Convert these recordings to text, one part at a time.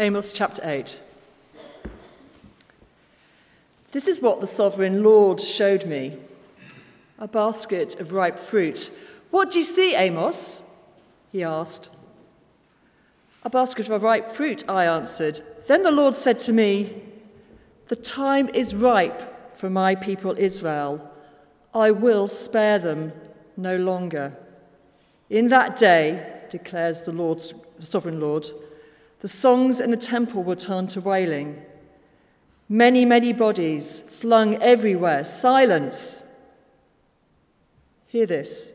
Amos chapter 8. This is what the sovereign Lord showed me a basket of ripe fruit. What do you see, Amos? He asked. A basket of ripe fruit, I answered. Then the Lord said to me, The time is ripe for my people Israel. I will spare them no longer. In that day, declares the Lord, the sovereign Lord, the songs in the temple were turned to wailing. Many, many bodies flung everywhere. Silence. Hear this,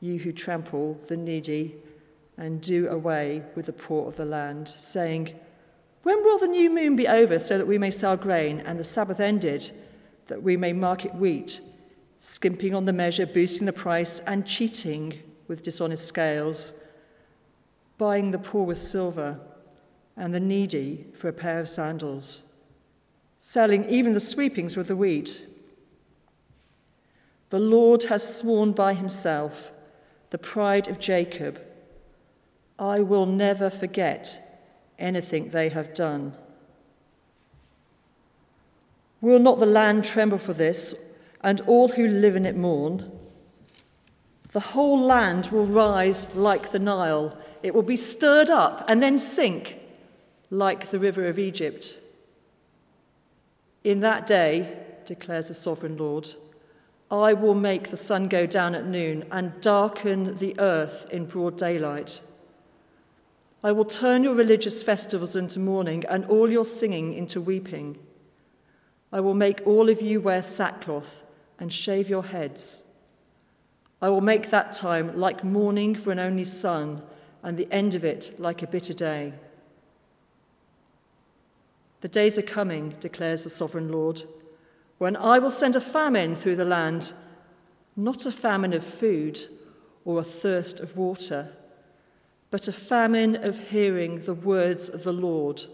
you who trample the needy and do away with the poor of the land, saying, When will the new moon be over so that we may sell grain, and the Sabbath ended, that we may market wheat, skimping on the measure, boosting the price, and cheating with dishonest scales, buying the poor with silver and the needy for a pair of sandals, selling even the sweepings with the wheat. The Lord has sworn by himself, the pride of Jacob, I will never forget anything they have done. Will not the land tremble for this, and all who live in it mourn? The whole land will rise like the Nile. It will be stirred up and then sink like the river of Egypt. In that day, declares the sovereign Lord, I will make the sun go down at noon and darken the earth in broad daylight. I will turn your religious festivals into mourning and all your singing into weeping. I will make all of you wear sackcloth and shave your heads. I will make that time like mourning for an only son, and the end of it like a bitter day. The days are coming, declares the sovereign Lord, when I will send a famine through the land, not a famine of food or a thirst of water, but a famine of hearing the words of the Lord.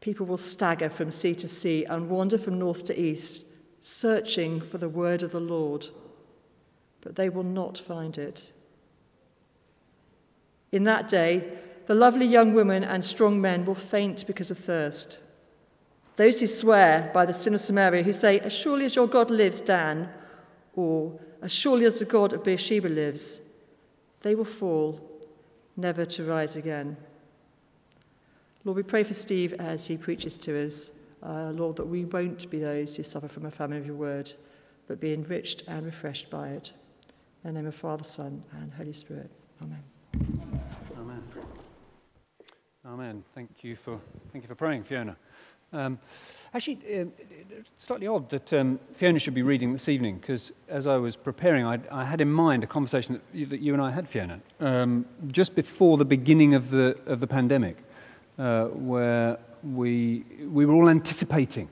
People will stagger from sea to sea and wander from north to east, searching for the word of the Lord, but they will not find it. In that day, the lovely young women and strong men will faint because of thirst. Those who swear by the sin of Samaria, who say, As surely as your God lives, Dan, or As surely as the God of Beersheba lives, they will fall, never to rise again. Lord, we pray for Steve as he preaches to us. Uh, Lord, that we won't be those who suffer from a famine of your word, but be enriched and refreshed by it. In the name of Father, Son, and Holy Spirit. Amen. Amen. Amen. Thank you for, thank you for praying, Fiona. Um, actually, uh, slightly odd that um, Fiona should be reading this evening because as I was preparing, I, I, had in mind a conversation that you, that you and I had, Fiona, um, just before the beginning of the, of the pandemic, uh, where we, we were all anticipating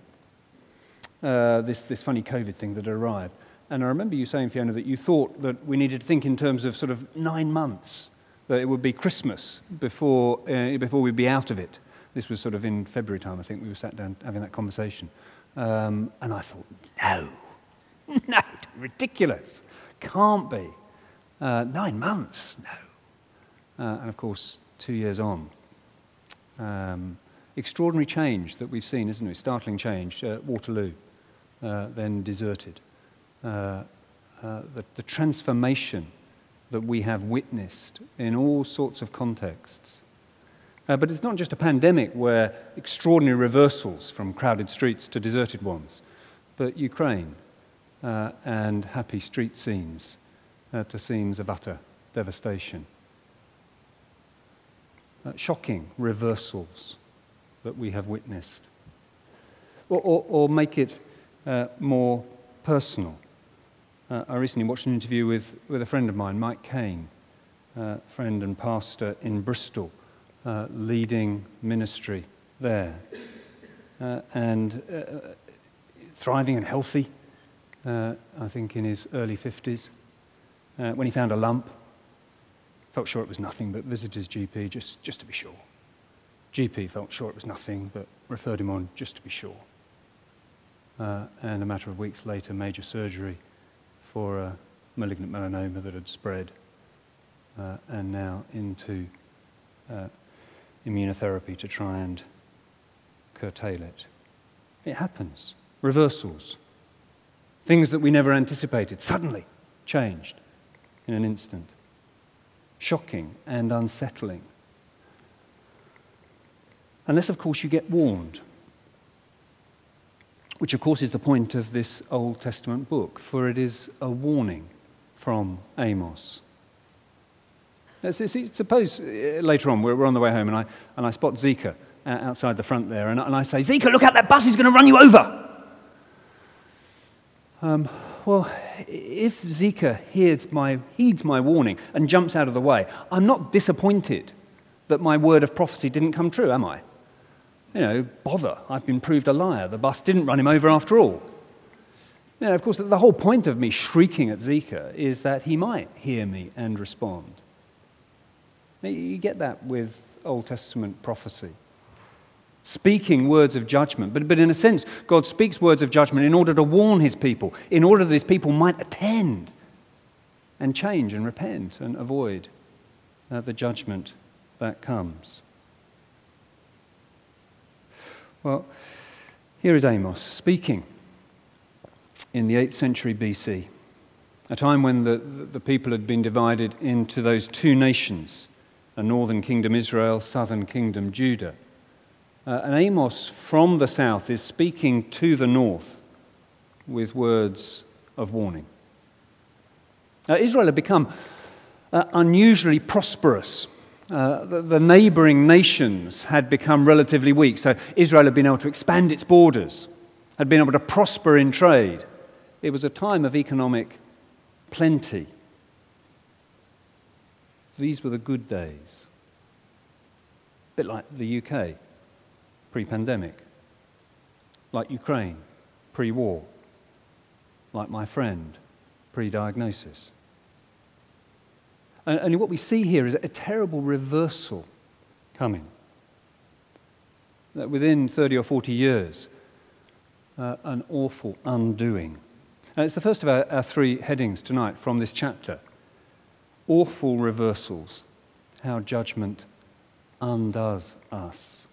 uh, this, this funny COVID thing that arrived. And I remember you saying, Fiona, that you thought that we needed to think in terms of sort of nine months that it would be Christmas before, uh, before we'd be out of it. This was sort of in February time, I think we were sat down having that conversation. Um, and I thought, no, no, ridiculous. Can't be. Uh, nine months, no. Uh, and of course, two years on. Um, extraordinary change that we've seen, isn't it? Startling change. Uh, Waterloo, uh, then deserted. Uh, uh, the, the transformation that we have witnessed in all sorts of contexts. Uh, but it's not just a pandemic where extraordinary reversals from crowded streets to deserted ones, but Ukraine uh, and happy street scenes uh, to scenes of utter devastation. Uh, shocking reversals that we have witnessed. Or, or, or make it uh, more personal. Uh, I recently watched an interview with, with a friend of mine, Mike Kane, uh, friend and pastor in Bristol, uh, leading ministry there, uh, and uh, thriving and healthy, uh, I think in his early 50s. when he found a lump, felt sure it was nothing, but visited his GP just, just to be sure. GP felt sure it was nothing, but referred him on just to be sure. and a matter of weeks later, major surgery for a malignant melanoma that had spread uh, and now into uh, immunotherapy to try and curtail it. It happens. Reversals. Things that we never anticipated suddenly changed in an instant. Shocking and unsettling. Unless, of course, you get warned. Which, of course, is the point of this Old Testament book, for it is a warning from Amos. Suppose uh, later on we're on the way home and I, and I spot Zika uh, outside the front there, and, and I say, Zika, look out, that bus is going to run you over. Um, well, if Zika heeds my, heeds my warning and jumps out of the way, I'm not disappointed that my word of prophecy didn't come true, am I? You know, bother, I've been proved a liar. The bus didn't run him over after all. You know, of course, the whole point of me shrieking at Zika is that he might hear me and respond. You get that with Old Testament prophecy. Speaking words of judgment. But, but in a sense, God speaks words of judgment in order to warn his people, in order that his people might attend and change and repent and avoid uh, the judgment that comes. Well, here is Amos speaking in the 8th century BC, a time when the, the people had been divided into those two nations a northern kingdom Israel, southern kingdom Judah. Uh, and Amos from the south is speaking to the north with words of warning. Now, Israel had become uh, unusually prosperous. Uh, the, the neighboring nations had become relatively weak, so Israel had been able to expand its borders, had been able to prosper in trade. It was a time of economic plenty. These were the good days. A bit like the UK pre pandemic, like Ukraine pre war, like my friend pre diagnosis. And, what we see here is a terrible reversal coming. That within 30 or 40 years, uh, an awful undoing. And it's the first of our, our three headings tonight from this chapter awful reversals, how judgment undoes us.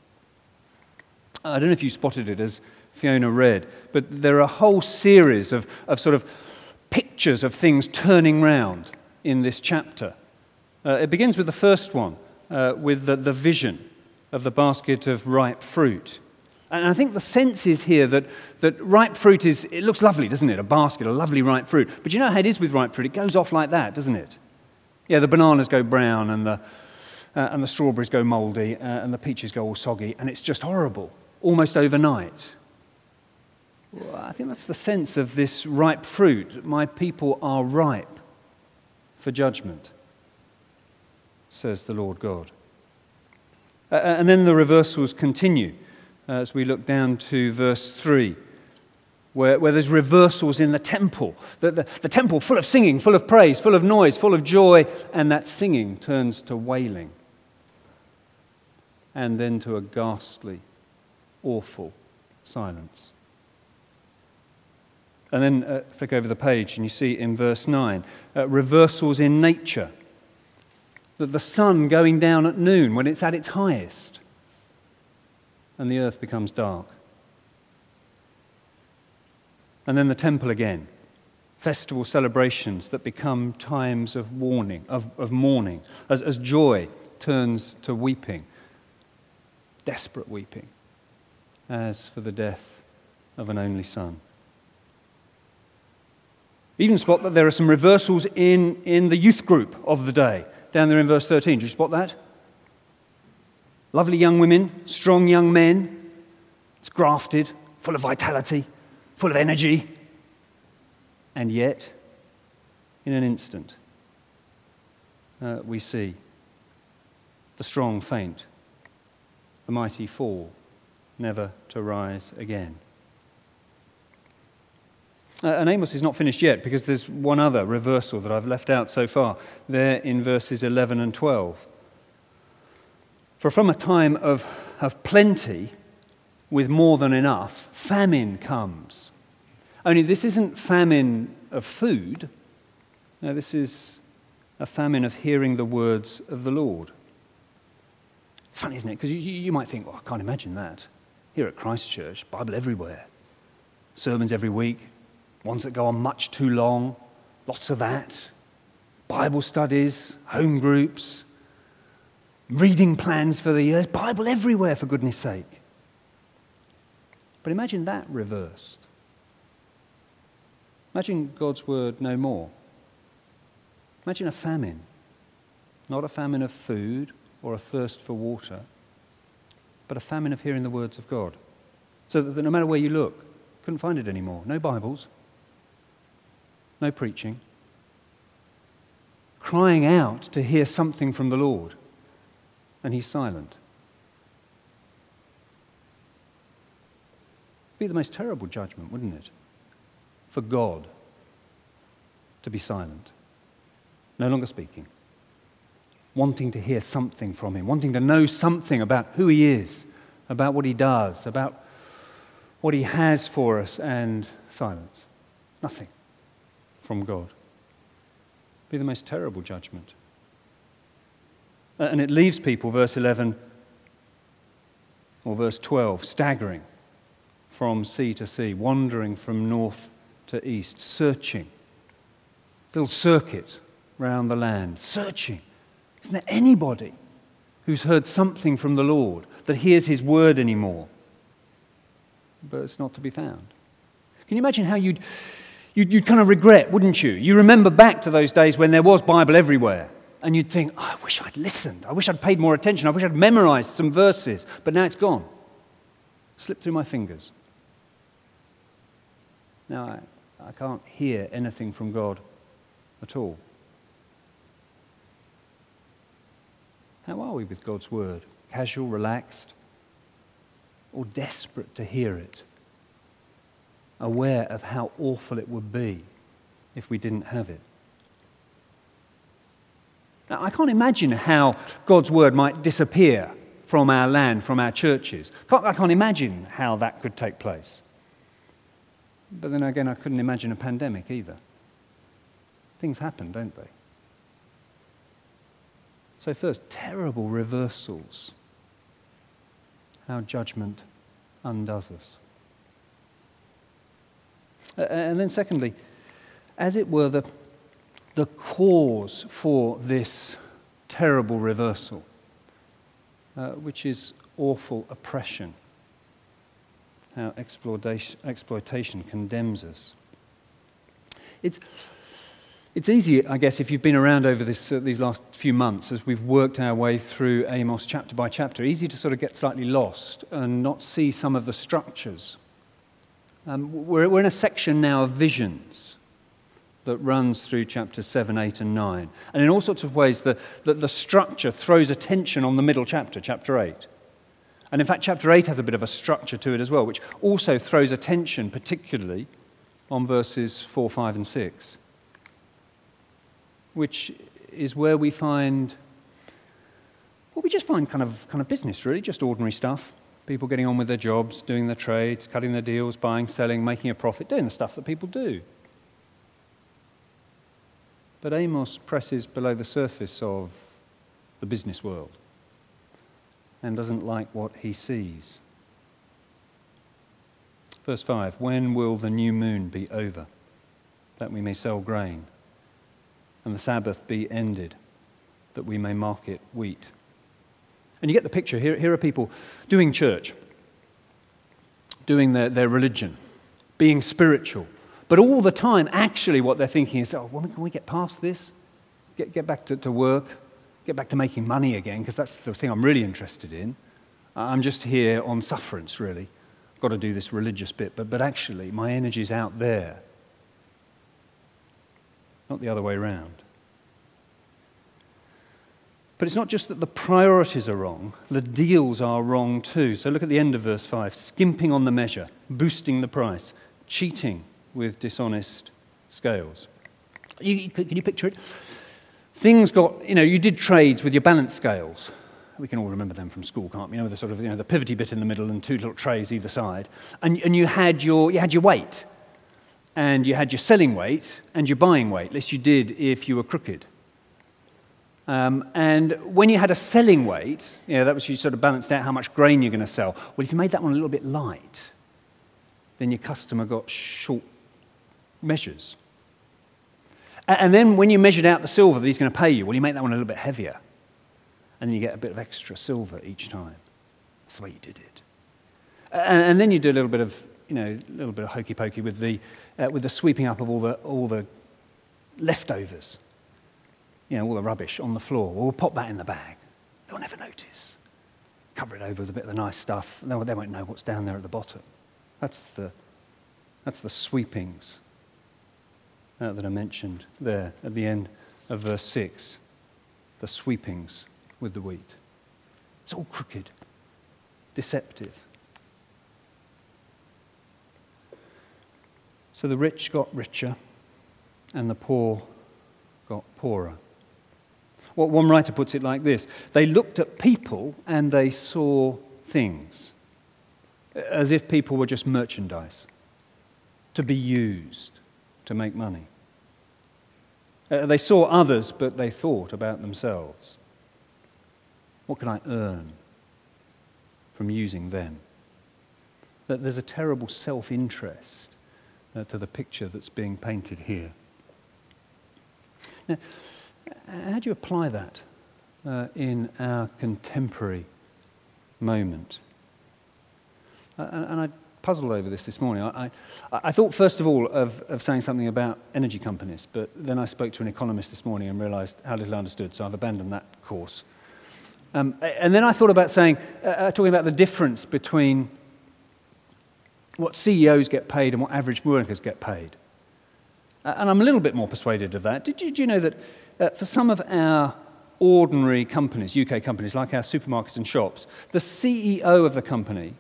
I don't know if you spotted it as Fiona read, but there are a whole series of, of sort of pictures of things turning round in this chapter. Uh, it begins with the first one, uh, with the, the vision of the basket of ripe fruit. And I think the sense is here that, that ripe fruit is, it looks lovely, doesn't it? A basket, a lovely ripe fruit. But you know how it is with ripe fruit? It goes off like that, doesn't it? Yeah, the bananas go brown and the, uh, and the strawberries go mouldy uh, and the peaches go all soggy, and it's just horrible, almost overnight. Well, I think that's the sense of this ripe fruit. My people are ripe for judgment, says the Lord God. Uh, uh and then the reversals continue uh, as we look down to verse 3 where, where there's reversals in the temple. The, the, the temple full of singing, full of praise, full of noise, full of joy, and that singing turns to wailing. And then to a ghastly, awful silence. And then uh, flick over the page and you see in verse 9 uh, reversals in nature. That the sun going down at noon when it's at its highest, and the earth becomes dark. And then the temple again. Festival celebrations that become times of warning, of, of mourning, as, as joy turns to weeping, desperate weeping, as for the death of an only son. Even spot that there are some reversals in, in the youth group of the day. Down there in verse 13. Did you spot that? Lovely young women, strong young men. It's grafted, full of vitality full of energy. And yet, in an instant, uh, we see the strong faint, the mighty fall, never to rise again. Uh, and Amos is not finished yet because there's one other reversal that I've left out so far, there in verses 11 and 12. For from a time of, of plenty, with more than enough, famine comes. Only this isn't famine of food, no, this is a famine of hearing the words of the Lord. It's funny, isn't it? Because you, you might think, well, I can't imagine that. Here at Christ Church, Bible everywhere. Sermons every week, ones that go on much too long, lots of that. Bible studies, home groups, reading plans for the years, Bible everywhere, for goodness sake. But imagine that reversed. Imagine God's word no more. Imagine a famine. Not a famine of food or a thirst for water, but a famine of hearing the words of God. So that no matter where you look, you couldn't find it anymore. No Bibles, no preaching. Crying out to hear something from the Lord, and he's silent. Be the most terrible judgment, wouldn't it? For God to be silent, no longer speaking, wanting to hear something from him, wanting to know something about who he is, about what he does, about what he has for us, and silence. Nothing from God. Be the most terrible judgment. And it leaves people, verse 11 or verse 12, staggering from sea to sea, wandering from north to east, searching. Little circuit round the land, searching. Isn't there anybody who's heard something from the Lord that hears his word anymore? But it's not to be found. Can you imagine how you'd, you'd, you'd kind of regret, wouldn't you? You remember back to those days when there was Bible everywhere and you'd think, oh, I wish I'd listened. I wish I'd paid more attention. I wish I'd memorized some verses. But now it's gone. Slipped through my fingers. Now I, I can't hear anything from God at all. How are we with God's word? Casual, relaxed, or desperate to hear it? Aware of how awful it would be if we didn't have it? Now, I can't imagine how God's word might disappear from our land, from our churches. I can't imagine how that could take place. But then again, I couldn't imagine a pandemic either. Things happen, don't they? So, first, terrible reversals. How judgment undoes us. And then, secondly, as it were, the the cause for this terrible reversal, uh, which is awful oppression, how exploitation, exploitation condemns us. It's, it's easy, I guess, if you've been around over this, uh, these last few months as we've worked our way through Amos chapter by chapter, easy to sort of get slightly lost and not see some of the structures. Um, we're, we're in a section now of visions that runs through chapters 7, 8, and 9. And in all sorts of ways, the, the, the structure throws attention on the middle chapter, chapter 8. And in fact, chapter 8 has a bit of a structure to it as well, which also throws attention particularly on verses 4, 5, and 6, which is where we find, well, we just find kind of, kind of business, really, just ordinary stuff. People getting on with their jobs, doing their trades, cutting their deals, buying, selling, making a profit, doing the stuff that people do. But Amos presses below the surface of the business world and doesn't like what he sees. Verse 5 When will the new moon be over, that we may sell grain, and the Sabbath be ended, that we may market wheat? And you get the picture. Here, here are people doing church, doing their, their religion, being spiritual, but all the time, actually, what they're thinking is, oh, when can we get past this? Get, get back to, to work, get back to making money again, because that's the thing I'm really interested in. I'm just here on sufferance, really. I've got to do this religious bit, but, but actually, my energy's out there, not the other way around. But it's not just that the priorities are wrong, the deals are wrong too. So look at the end of verse 5 skimping on the measure, boosting the price, cheating, with dishonest scales. You, can you picture it? Things got, you know, you did trades with your balance scales. We can all remember them from school, can't we? You know, the sort of, you know, the pivoty bit in the middle and two little trays either side. And, and you, had your, you had your weight, and you had your selling weight and your buying weight, lest you did if you were crooked. Um, and when you had a selling weight, you know, that was you sort of balanced out how much grain you're going to sell. Well, if you made that one a little bit light, then your customer got short measures. And then when you measured out the silver that he's going to pay you, well, you make that one a little bit heavier. And then you get a bit of extra silver each time. That's the way you did it. And, then you do a little bit of, you know, a little bit of hokey pokey with the, uh, with the sweeping up of all the, all the leftovers you know, all the rubbish on the floor. We'll pop that in the bag. They'll never notice. Cover it over with a bit of the nice stuff. They won't know what's down there at the bottom. That's the, that's the sweepings uh, that are mentioned there at the end of verse 6. The sweepings with the wheat. It's all crooked, deceptive. So the rich got richer and the poor got poorer. What one writer puts it like this They looked at people and they saw things, as if people were just merchandise to be used to make money. Uh, they saw others, but they thought about themselves. What can I earn from using them? That there's a terrible self interest uh, to the picture that's being painted here. Now, how do you apply that uh, in our contemporary moment? Uh, and, and, I puzzled over this this morning. I, I, I, thought, first of all, of, of saying something about energy companies, but then I spoke to an economist this morning and realized how little I understood, so I've abandoned that course. Um, and then I thought about saying, uh, uh talking about the difference between what CEOs get paid and what average workers get paid. Uh, and I'm a little bit more persuaded of that. Did you, did you know that uh, for some of our ordinary companies, UK companies, like our supermarkets and shops, the CEO of the company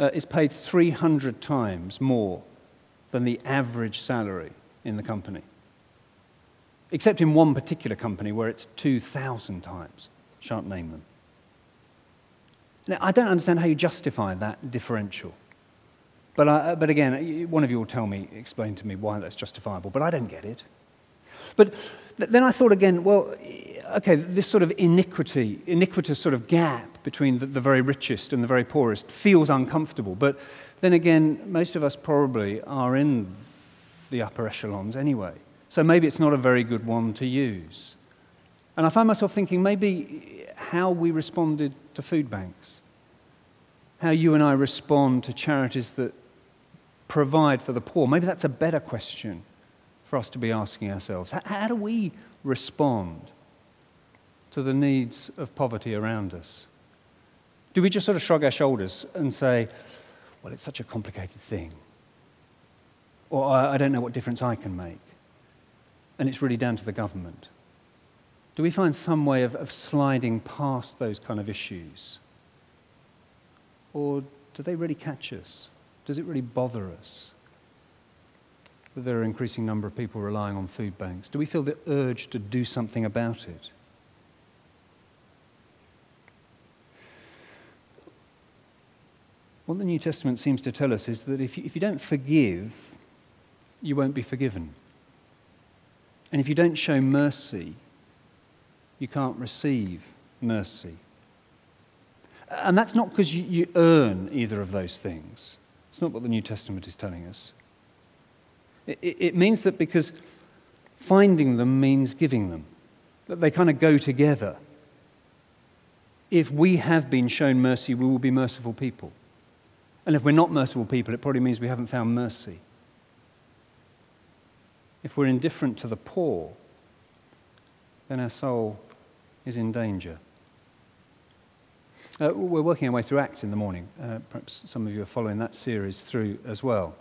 uh, is paid 300 times more than the average salary in the company. Except in one particular company where it's 2,000 times. Shan't name them. Now, I don't understand how you justify that differential. But, I, but again, one of you will tell me, explain to me why that's justifiable, but I don't get it. But then I thought again, well, okay, this sort of iniquity, iniquitous sort of gap between the, the, very richest and the very poorest feels uncomfortable. But then again, most of us probably are in the upper echelons anyway. So maybe it's not a very good one to use. And I find myself thinking maybe how we responded to food banks, how you and I respond to charities that provide for the poor, maybe that's a better question for us to be asking ourselves. How, how do we respond to the needs of poverty around us? Do we just sort of shrug our shoulders and say, well, it's such a complicated thing? Or I don't know what difference I can make? And it's really down to the government. Do we find some way of, of sliding past those kind of issues? Or do they really catch us? Does it really bother us? that there are an increasing number of people relying on food banks? Do we feel the urge to do something about it? What the New Testament seems to tell us is that if you, if you don't forgive, you won't be forgiven. And if you don't show mercy, you can't receive mercy. And that's not because you, you earn either of those things. It's not what the New Testament is telling us. It, it means that because finding them means giving them, that they kind of go together. If we have been shown mercy, we will be merciful people. And if we're not merciful people, it probably means we haven't found mercy. If we're indifferent to the poor, then our soul is in danger. Uh, we're working our way through Acts in the morning. Uh, perhaps some of you are following that series through as well.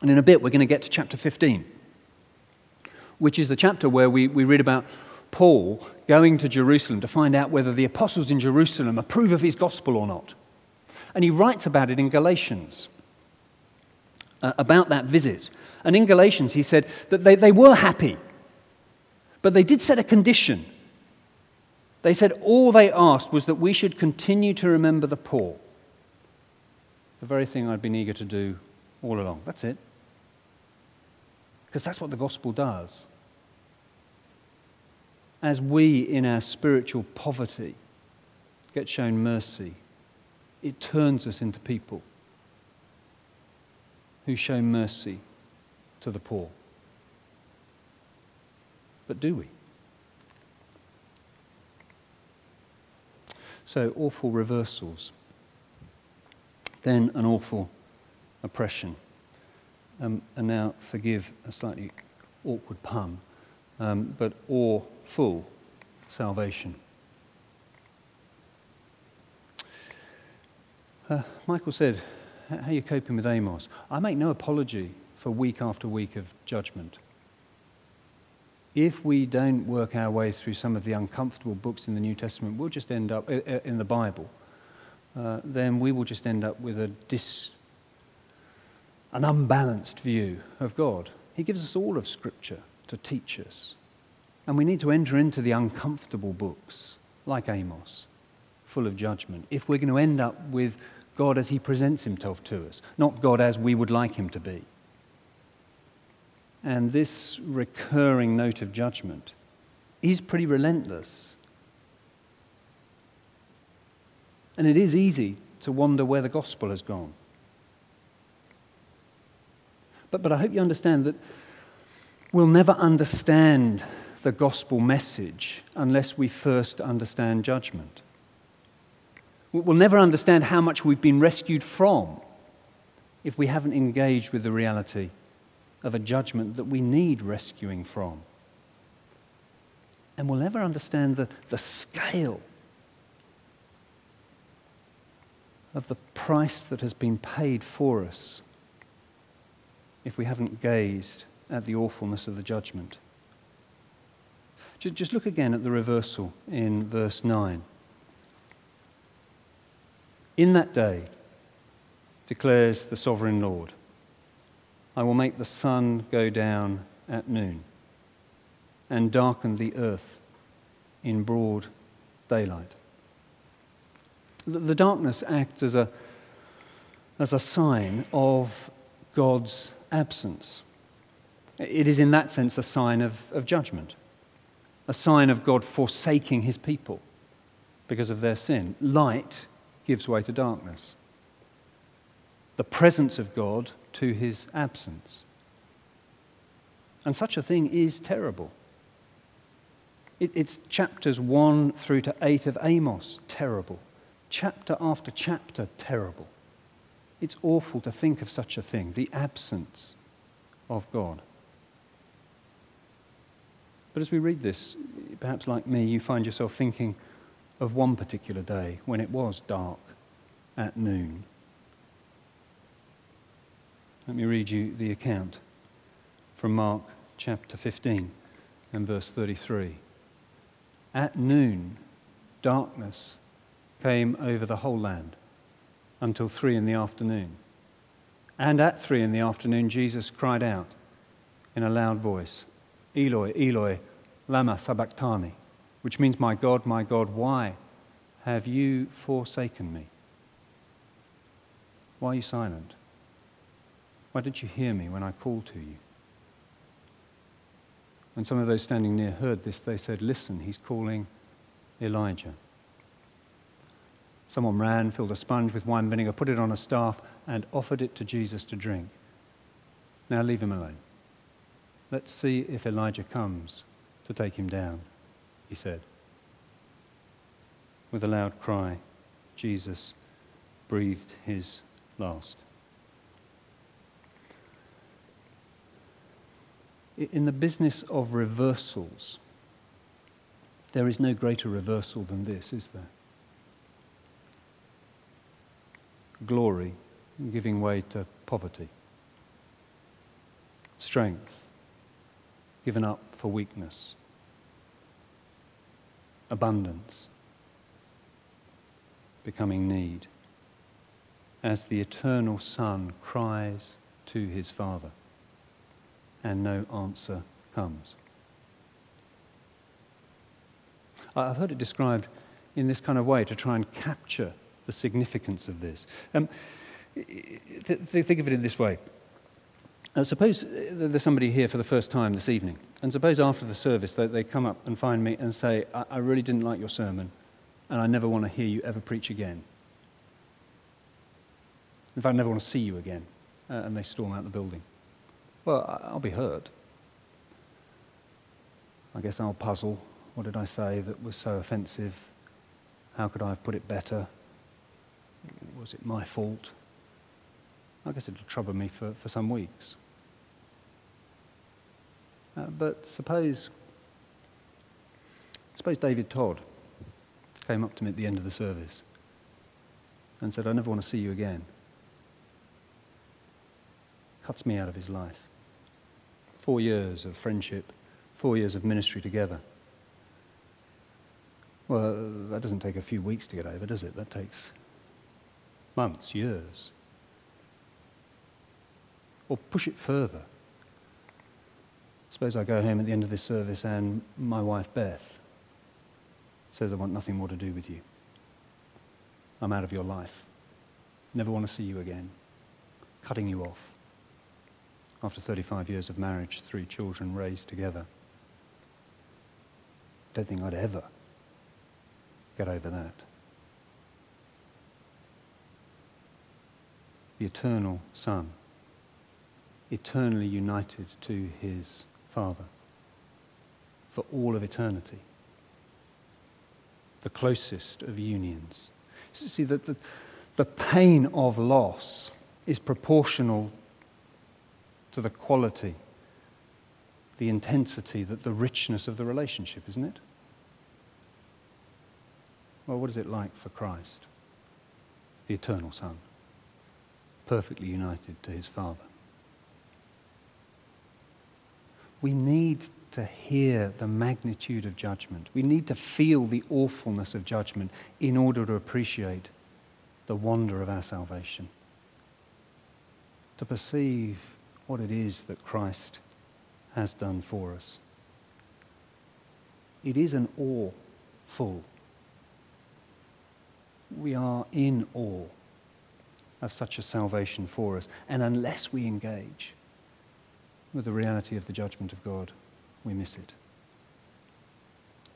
And in a bit, we're going to get to chapter 15, which is the chapter where we, we read about Paul going to Jerusalem to find out whether the apostles in Jerusalem approve of his gospel or not. And he writes about it in Galatians, uh, about that visit. And in Galatians, he said that they, they were happy, but they did set a condition. They said all they asked was that we should continue to remember the poor, the very thing I'd been eager to do all along. That's it. Because that's what the gospel does. as we, in our spiritual poverty, get shown mercy, it turns us into people who show mercy to the poor. But do we? So, awful reversals. Then an awful oppression. Um, and now, forgive a slightly awkward pun, um, but awful salvation. Uh, Michael said, How are you coping with Amos? I make no apology for week after week of judgment. If we don't work our way through some of the uncomfortable books in the New Testament, we'll just end up, uh, uh, in the Bible, uh, then we will just end up with a dis, an unbalanced view of God. He gives us all of Scripture to teach us. And we need to enter into the uncomfortable books, like Amos, full of judgment, if we're going to end up with God as he presents himself to us, not God as we would like him to be. And this recurring note of judgment is pretty relentless. And it is easy to wonder where the gospel has gone. But, but I hope you understand that we'll never understand the gospel message unless we first understand judgment. We'll never understand how much we've been rescued from if we haven't engaged with the reality of a judgment that we need rescuing from. And we'll never understand the, the scale of the price that has been paid for us if we haven't gazed at the awfulness of the judgment. Just, just look again at the reversal in verse 9. In that day, declares the sovereign Lord, I will make the sun go down at noon and darken the earth in broad daylight. The darkness acts as a, as a sign of God's absence. It is, in that sense, a sign of, of judgment, a sign of God forsaking his people because of their sin. Light gives way to darkness. The presence of God to his absence. And such a thing is terrible. It, it's chapters 1 through to 8 of Amos, terrible. Chapter after chapter, terrible. It's awful to think of such a thing, the absence of God. But as we read this, perhaps like me, you find yourself thinking, of one particular day when it was dark at noon. Let me read you the account from Mark chapter 15 and verse 33. At noon, darkness came over the whole land until three in the afternoon. And at three in the afternoon, Jesus cried out in a loud voice, Eloi, Eloi, lama sabachthani which means, My God, my God, why have you forsaken me? Why are you silent? Why didn't you hear me when I called to you? When some of those standing near heard this, they said, Listen, he's calling Elijah. Someone ran, filled a sponge with wine vinegar, put it on a staff, and offered it to Jesus to drink. Now leave him alone. Let's see if Elijah comes to take him down he said. With a loud cry, Jesus breathed his last. In the business of reversals, there is no greater reversal than this, is there? Glory giving way to poverty, strength given up for weakness. Abundance becoming need. As the eternal Son cries to his Father and no answer comes. I've heard it described in this kind of way to try and capture the significance of this. Um, th- think of it in this way Uh, suppose uh, there's somebody here for the first time this evening, and suppose after the service they, they come up and find me and say, I, I really didn't like your sermon, and I never want to hear you ever preach again. In fact, I never want to see you again, uh, and they storm out the building. Well, I'll be hurt. I guess I'll puzzle. What did I say that was so offensive? How could I have put it better? Was it my fault? I guess it'll trouble me for, for some weeks. Uh, but suppose, suppose David Todd came up to me at the end of the service and said, I never want to see you again. Cuts me out of his life. Four years of friendship, four years of ministry together. Well, that doesn't take a few weeks to get over, does it? That takes months, years. Or push it further. Suppose I go home at the end of this service and my wife Beth says, I want nothing more to do with you. I'm out of your life. Never want to see you again. Cutting you off. After 35 years of marriage, three children raised together. Don't think I'd ever get over that. The eternal Son, eternally united to his Father for all of eternity. The closest of unions. See, the, the, the pain of loss is proportional to the quality, the intensity, that the richness of the relationship, isn't it? Well, what is it like for Christ, the eternal Son, perfectly united to his Father? We need to hear the magnitude of judgment. We need to feel the awfulness of judgment in order to appreciate the wonder of our salvation. To perceive what it is that Christ has done for us. It is an awful. We are in awe of such a salvation for us. And unless we engage, with the reality of the judgment of God, we miss it.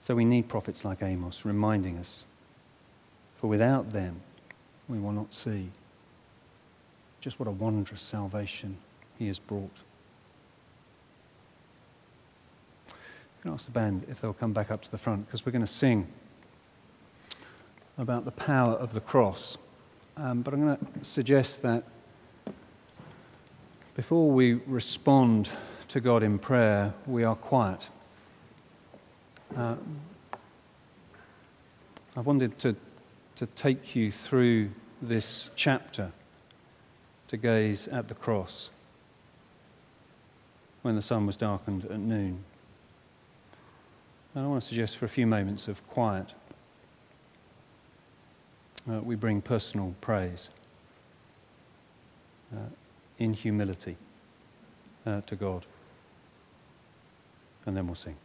So we need prophets like Amos reminding us, for without them, we will not see just what a wondrous salvation he has brought. I'm going to ask the band if they'll come back up to the front because we're going to sing about the power of the cross. Um, but I'm going to suggest that before we respond to God in prayer, we are quiet. Uh, I wanted to, to take you through this chapter to gaze at the cross when the sun was darkened at noon. And I want to suggest for a few moments of quiet, uh, we bring personal praise. Uh, in humility uh, to God. And then we'll sing.